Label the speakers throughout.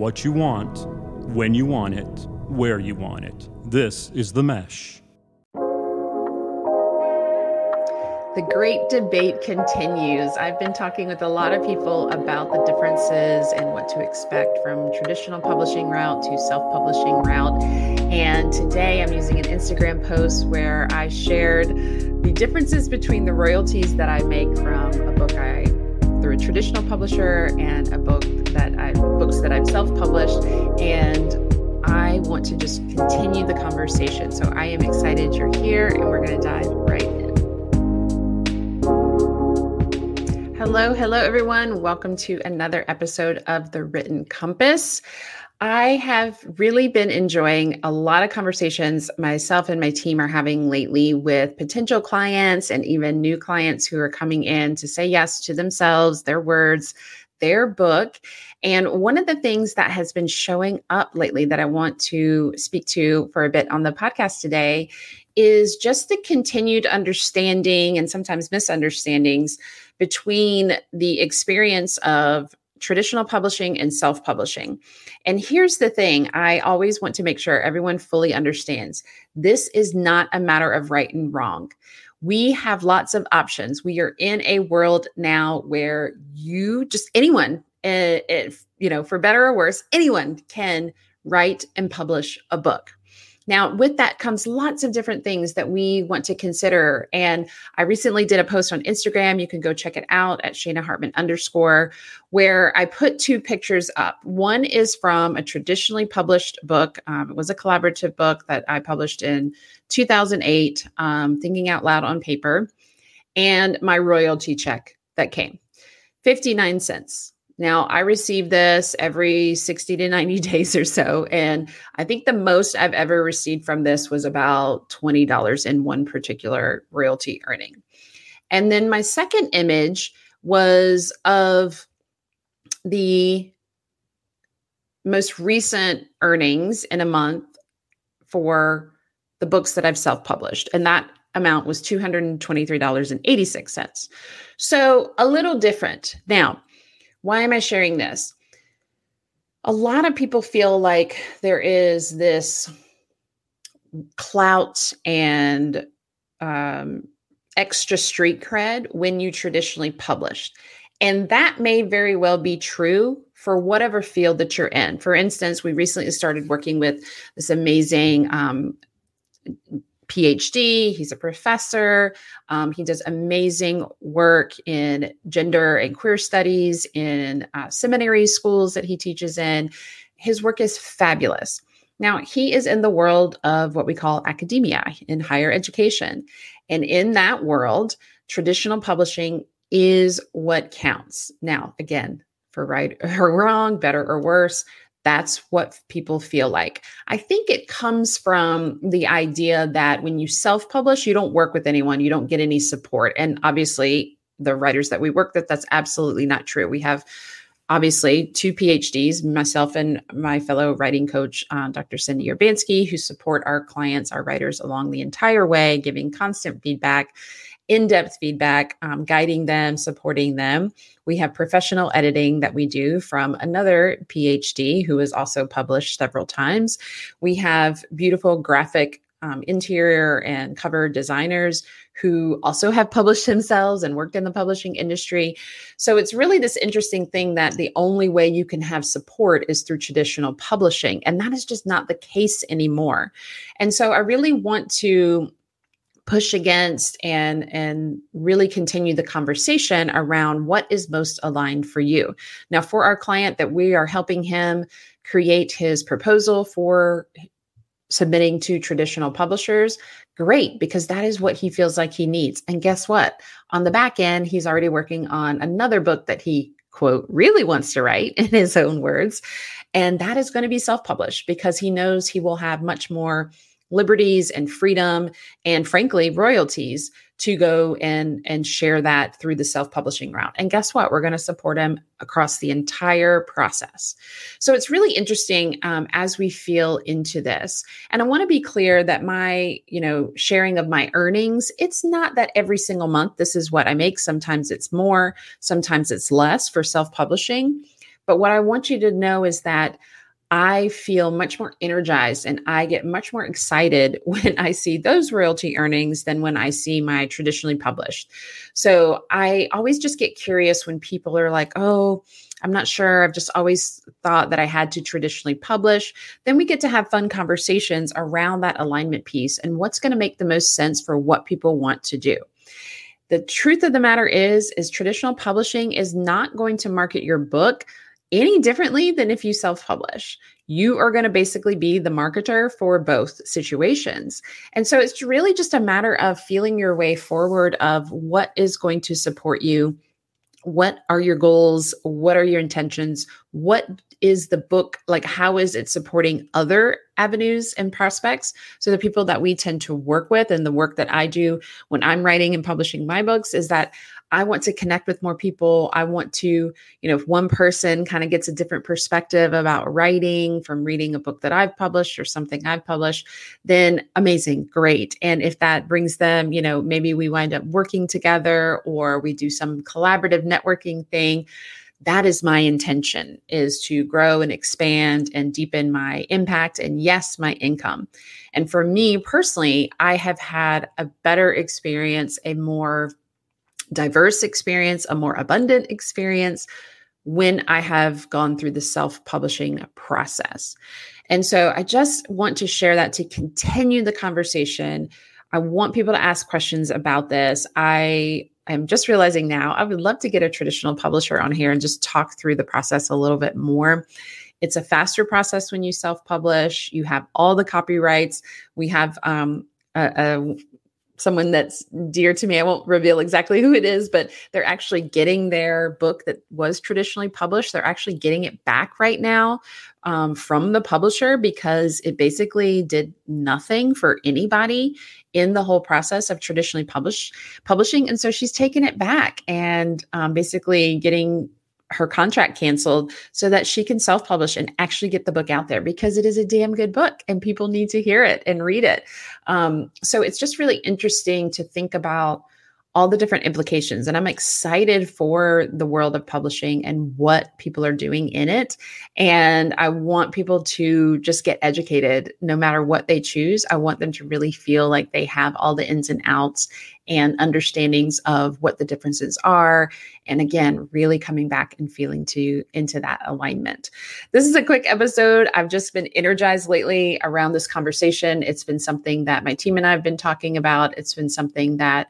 Speaker 1: what you want, when you want it, where you want it. This is The Mesh.
Speaker 2: The great debate continues. I've been talking with a lot of people about the differences and what to expect from traditional publishing route to self-publishing route. And today I'm using an Instagram post where I shared the differences between the royalties that I make from a book I through a traditional publisher and a book that I books that I've self-published and I want to just continue the conversation. So I am excited you're here and we're going to dive right in. Hello, hello everyone. Welcome to another episode of The Written Compass. I have really been enjoying a lot of conversations myself and my team are having lately with potential clients and even new clients who are coming in to say yes to themselves, their words, their book. And one of the things that has been showing up lately that I want to speak to for a bit on the podcast today is just the continued understanding and sometimes misunderstandings between the experience of traditional publishing and self publishing. And here's the thing I always want to make sure everyone fully understands this is not a matter of right and wrong. We have lots of options. We are in a world now where you just anyone, if you know, for better or worse, anyone can write and publish a book. Now, with that comes lots of different things that we want to consider. And I recently did a post on Instagram. You can go check it out at Shana Hartman underscore, where I put two pictures up. One is from a traditionally published book. Um, it was a collaborative book that I published in 2008, um, Thinking Out Loud on Paper, and my royalty check that came 59 cents. Now, I receive this every 60 to 90 days or so. And I think the most I've ever received from this was about $20 in one particular royalty earning. And then my second image was of the most recent earnings in a month for the books that I've self published. And that amount was $223.86. So a little different. Now, why am I sharing this? A lot of people feel like there is this clout and um, extra street cred when you traditionally publish. And that may very well be true for whatever field that you're in. For instance, we recently started working with this amazing um, PhD. He's a professor. Um, he does amazing work in gender and queer studies in uh, seminary schools that he teaches in. His work is fabulous. Now, he is in the world of what we call academia in higher education. And in that world, traditional publishing is what counts. Now, again, for right or wrong, better or worse, that's what people feel like. I think it comes from the idea that when you self publish, you don't work with anyone, you don't get any support. And obviously, the writers that we work with, that's absolutely not true. We have obviously two PhDs, myself and my fellow writing coach, uh, Dr. Cindy Urbanski, who support our clients, our writers along the entire way, giving constant feedback in depth feedback, um, guiding them, supporting them. We have professional editing that we do from another PhD who has also published several times. We have beautiful graphic um, interior and cover designers who also have published themselves and worked in the publishing industry. So it's really this interesting thing that the only way you can have support is through traditional publishing. And that is just not the case anymore. And so I really want to push against and and really continue the conversation around what is most aligned for you. Now for our client that we are helping him create his proposal for submitting to traditional publishers, great because that is what he feels like he needs. And guess what? On the back end, he's already working on another book that he quote really wants to write in his own words and that is going to be self-published because he knows he will have much more liberties and freedom and frankly royalties to go and and share that through the self-publishing route. And guess what? We're going to support him across the entire process. So it's really interesting um, as we feel into this. And i want to be clear that my you know sharing of my earnings it's not that every single month this is what i make. Sometimes it's more sometimes it's less for self-publishing. But what I want you to know is that I feel much more energized and I get much more excited when I see those royalty earnings than when I see my traditionally published. So I always just get curious when people are like, oh, I'm not sure. I've just always thought that I had to traditionally publish. Then we get to have fun conversations around that alignment piece and what's going to make the most sense for what people want to do. The truth of the matter is is traditional publishing is not going to market your book any differently than if you self publish. You are going to basically be the marketer for both situations. And so it's really just a matter of feeling your way forward of what is going to support you. What are your goals? What are your intentions? What is the book like? How is it supporting other avenues and prospects? So, the people that we tend to work with and the work that I do when I'm writing and publishing my books is that I want to connect with more people. I want to, you know, if one person kind of gets a different perspective about writing from reading a book that I've published or something I've published, then amazing, great. And if that brings them, you know, maybe we wind up working together or we do some collaborative networking thing, that is my intention is to grow and expand and deepen my impact and yes my income and for me personally i have had a better experience a more diverse experience, a more abundant experience when I have gone through the self publishing process. And so I just want to share that to continue the conversation. I want people to ask questions about this. I am just realizing now I would love to get a traditional publisher on here and just talk through the process a little bit more. It's a faster process when you self publish. You have all the copyrights. We have um, a, a, someone that's dear to me. I won't reveal exactly who it is, but they're actually getting their book that was traditionally published. They're actually getting it back right now um, from the publisher because it basically did nothing for anybody in the whole process of traditionally publish publishing. And so she's taken it back and um, basically getting her contract canceled so that she can self publish and actually get the book out there because it is a damn good book and people need to hear it and read it. Um, so it's just really interesting to think about all the different implications. And I'm excited for the world of publishing and what people are doing in it. And I want people to just get educated no matter what they choose. I want them to really feel like they have all the ins and outs and understandings of what the differences are. And again, really coming back and feeling to into that alignment. This is a quick episode. I've just been energized lately around this conversation. It's been something that my team and I have been talking about. It's been something that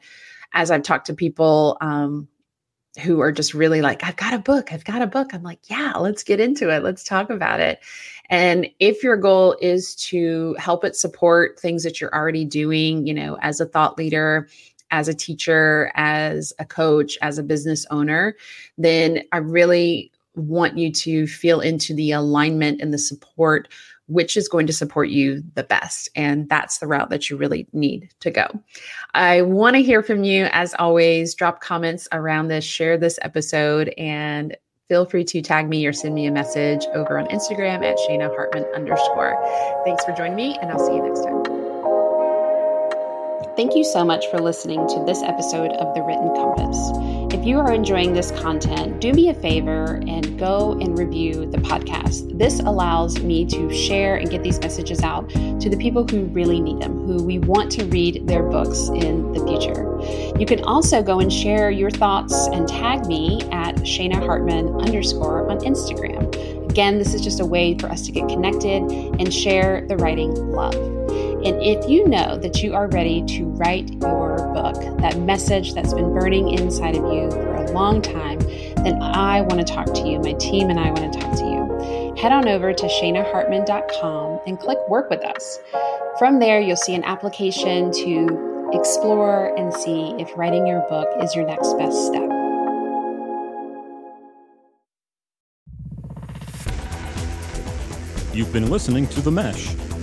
Speaker 2: as I've talked to people um, who are just really like, I've got a book, I've got a book. I'm like, yeah, let's get into it. Let's talk about it. And if your goal is to help it support things that you're already doing, you know, as a thought leader, as a teacher, as a coach, as a business owner, then I really want you to feel into the alignment and the support which is going to support you the best. And that's the route that you really need to go. I want to hear from you. As always, drop comments around this, share this episode, and feel free to tag me or send me a message over on Instagram at Shana Hartman underscore. Thanks for joining me, and I'll see you next time. Thank you so much for listening to this episode of The Written Compass. If you are enjoying this content, do me a favor and go and review the podcast. This allows me to share and get these messages out to the people who really need them, who we want to read their books in the future. You can also go and share your thoughts and tag me at Shana Hartman underscore on Instagram. Again, this is just a way for us to get connected and share the writing love. And if you know that you are ready to write your book, that message that's been burning inside of you for a long time, then I want to talk to you. My team and I want to talk to you. Head on over to shanahartman.com and click work with us. From there, you'll see an application to explore and see if writing your book is your next best step.
Speaker 1: You've been listening to The Mesh